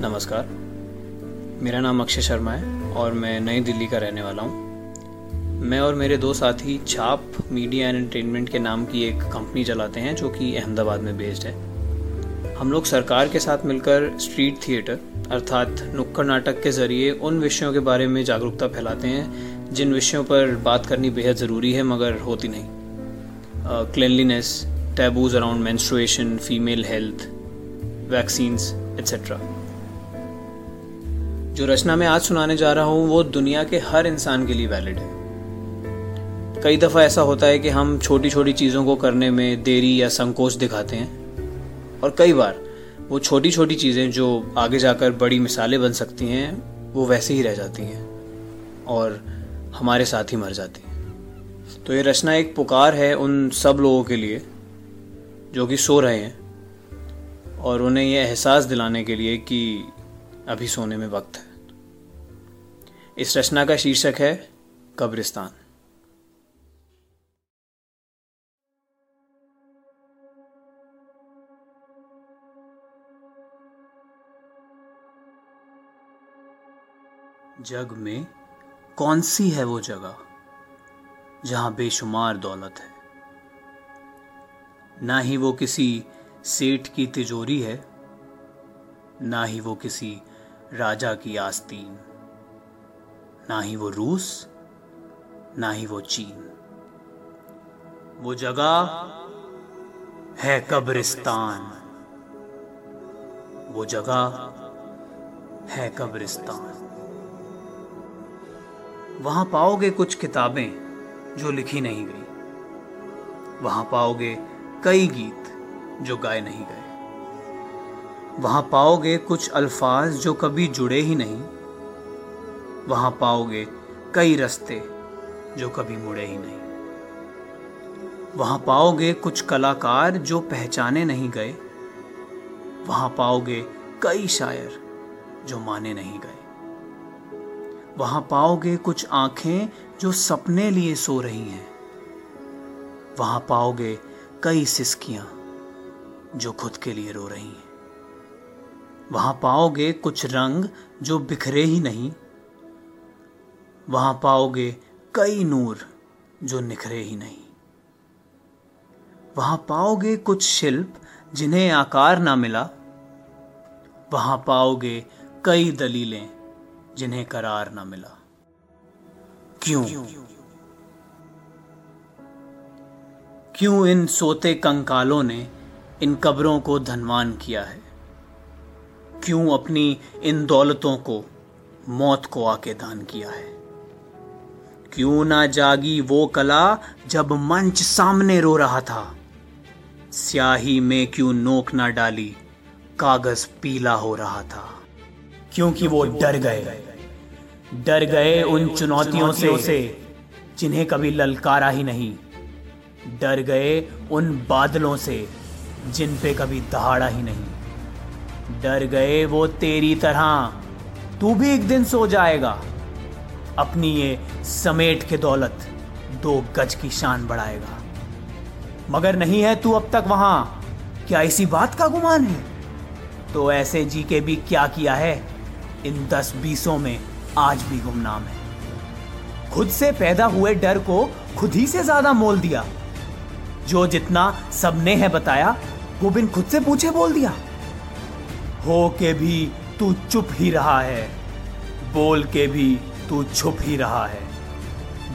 नमस्कार। मेरा नाम अक्षय शर्मा है और मैं नई दिल्ली का रहने वाला हूँ। मैं और मेरे दो साथी छाप मीडिया एंड एंटरटेनमेंट के नाम की एक कंपनी चलाते हैं जो कि अहमदाबाद में बेस्ड है। हम लोग सरकार के साथ मिलकर स्ट्रीट थिएटर अर्थात नुक्कड़ नाटक के ज़रिए उन विषयों के बारे में जागरूकता फैलाते हैं, जिन विषयों पर बात करनी बेहद ज़रूरी है, मगर होती नहीं। Cleanliness taboos around menstruation female health vaccines etcetera जो रचना मैं आज सुनाने जा रहा हूँ, वो दुनिया के हर इंसान के लिए वैलिड है। कई दफ़ा ऐसा होता है कि हम छोटी छोटी चीज़ों को करने में देरी या संकोच दिखाते हैं, और कई बार वो छोटी छोटी चीज़ें जो आगे जाकर बड़ी मिसालें बन सकती हैं, वो वैसे ही रह जाती हैं, और हमारे साथ ही मर जाती हैं। तो ये रचना एक पुकार है उन सब लोगों के लिए जो कि सो रहे हैं, और उन्हें यह एहसास दिलाने के लिए कि अभी सोने में वक्त है। इस रचना का शीर्षक है कब्रिस्तान। जग में कौन सी है वो जगह जहाँ बेशुमार दौलत है? ना ही वो किसी सेठ की तिजोरी है, ना ही वो किसी राजा की आस्तीन। ना ही वो रूस, ना ही वो चीन। वो जगह है कब्रिस्तान। वो जगह है कब्रिस्तान। वहाँ पाओगे कुछ किताबें जो लिखी नहीं गई। वहाँ पाओगे कई गीत जो गाए नहीं गए। वहाँ पाओगे कुछ अल्फाज जो कभी जुड़े ही नहीं। वहाँ पाओगे कई रस्ते जो कभी मुड़े ही नहीं। वहाँ पाओगे कुछ कलाकार जो पहचाने नहीं गए। वहाँ पाओगे कई शायर जो माने नहीं गए। वहाँ पाओगे कुछ आँखें जो सपने लिए सो रही हैं। वहाँ पाओगे कई सिस्कियाँ जो खुद के लिए रो रही हैं। वहाँ पाओगे कुछ रंग जो बिखरे ही नहीं। वहाँ पाओगे कई नूर जो निखरे ही नहीं। वहाँ पाओगे कुछ शिल्प जिन्हें आकार ना मिला। वहाँ पाओगे कई दलीलें जिन्हें करार ना मिला। क्यों? क्यों इन सोते कंकालों ने इन कब्रों को धनवान किया है? क्यों अपनी इन दौलतों को मौत को आके दान किया है? क्यों ना जागी वो कला जब मंच सामने रो रहा था? स्याही में क्यों नोक ना डाली कागज़ पीला हो रहा था? क्योंकि वो डर गए। डर गए उन चुनौतियों से, से जिन्हें कभी ललकारा ही नहीं। डर गए उन बादलों से जिन पे कभी दहाड़ा ही नहीं। डर गए वो तेरी तरह। तू भी एक दिन सो जाएगा। अपनी ये समेट के दौलत दो गज की शान बढ़ाएगा। मगर नहीं है तू अब तक वहाँ। क्या इसी बात का गुमान है? तो ऐसे जी के भी क्या किया है? इन दस बीसों में आज भी गुमनाम है। खुद से पैदा हुए डर को खुद ही से ज़्यादा मोल दिया। जो जितना सबने है बताया, वो बिन खुद से पूछे बोल दिया। हो के भी तू चुप ही रहा है, बोल के भी तू छुप ही रहा है,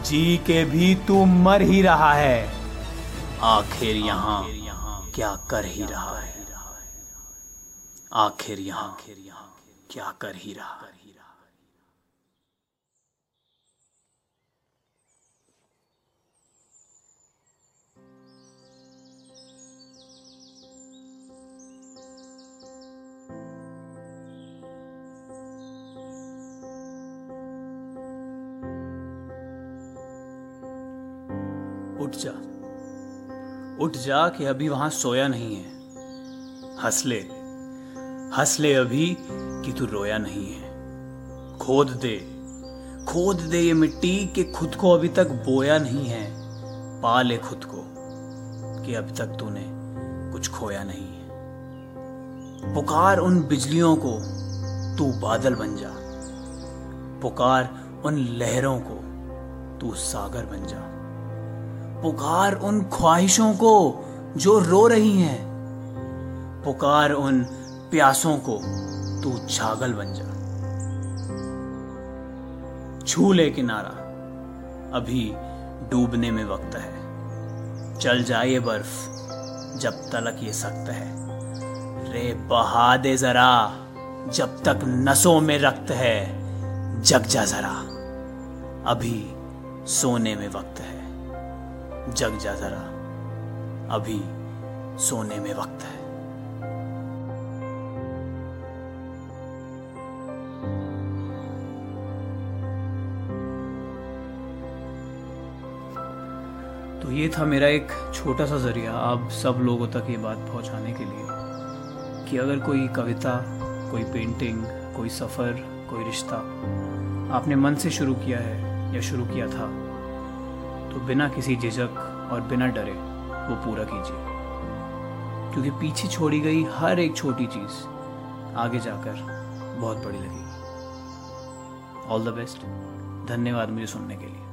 जी के भी तू मर ही रहा है। आखिर यहाँ क्या कर ही रहा है? आखिर यहाँ क्या कर ही रहा है? उठ जा। उठ जा कि अभी वहाँ सोया नहीं है। हंस ले। हंस ले अभी कि तू रोया नहीं है। खोद दे। खोद दे ये मिट्टी कि खुद को अभी तक बोया नहीं है। पा ले खुद को कि अभी तक तूने कुछ खोया नहीं है। पुकार उन बिजलियों को, तू बादल बन जा। पुकार उन लहरों को, तू सागर बन जा। पुकार उन ख्वाहिशों को जो रो रही हैं। पुकार उन प्यासों को तू छागल बन जा। छू ले किनारा, अभी डूबने में वक्त है। चल जाए बर्फ़, जब तलक ये सख्त है। रे बहा दे जरा, जब तक नसों में रक्त है, जग जा जरा। अभी सोने में वक्त है। जग जा जरा। अभी सोने में वक्त है। तो ये था मेरा एक छोटा सा ज़रिया आप सब लोगों तक ये बात पहुँचाने के लिए कि अगर कोई कविता, कोई पेंटिंग कोई सफ़र, कोई रिश्ता आपने मन से शुरू किया है या शुरू किया था तो बिना किसी झिझक और बिना डरे वो पूरा कीजिए। क्योंकि पीछे छोड़ी गई हर एक छोटी चीज़ आगे जाकर बहुत बड़ी लगेगी। ऑल द बेस्ट धन्यवाद मुझे सुनने के लिए।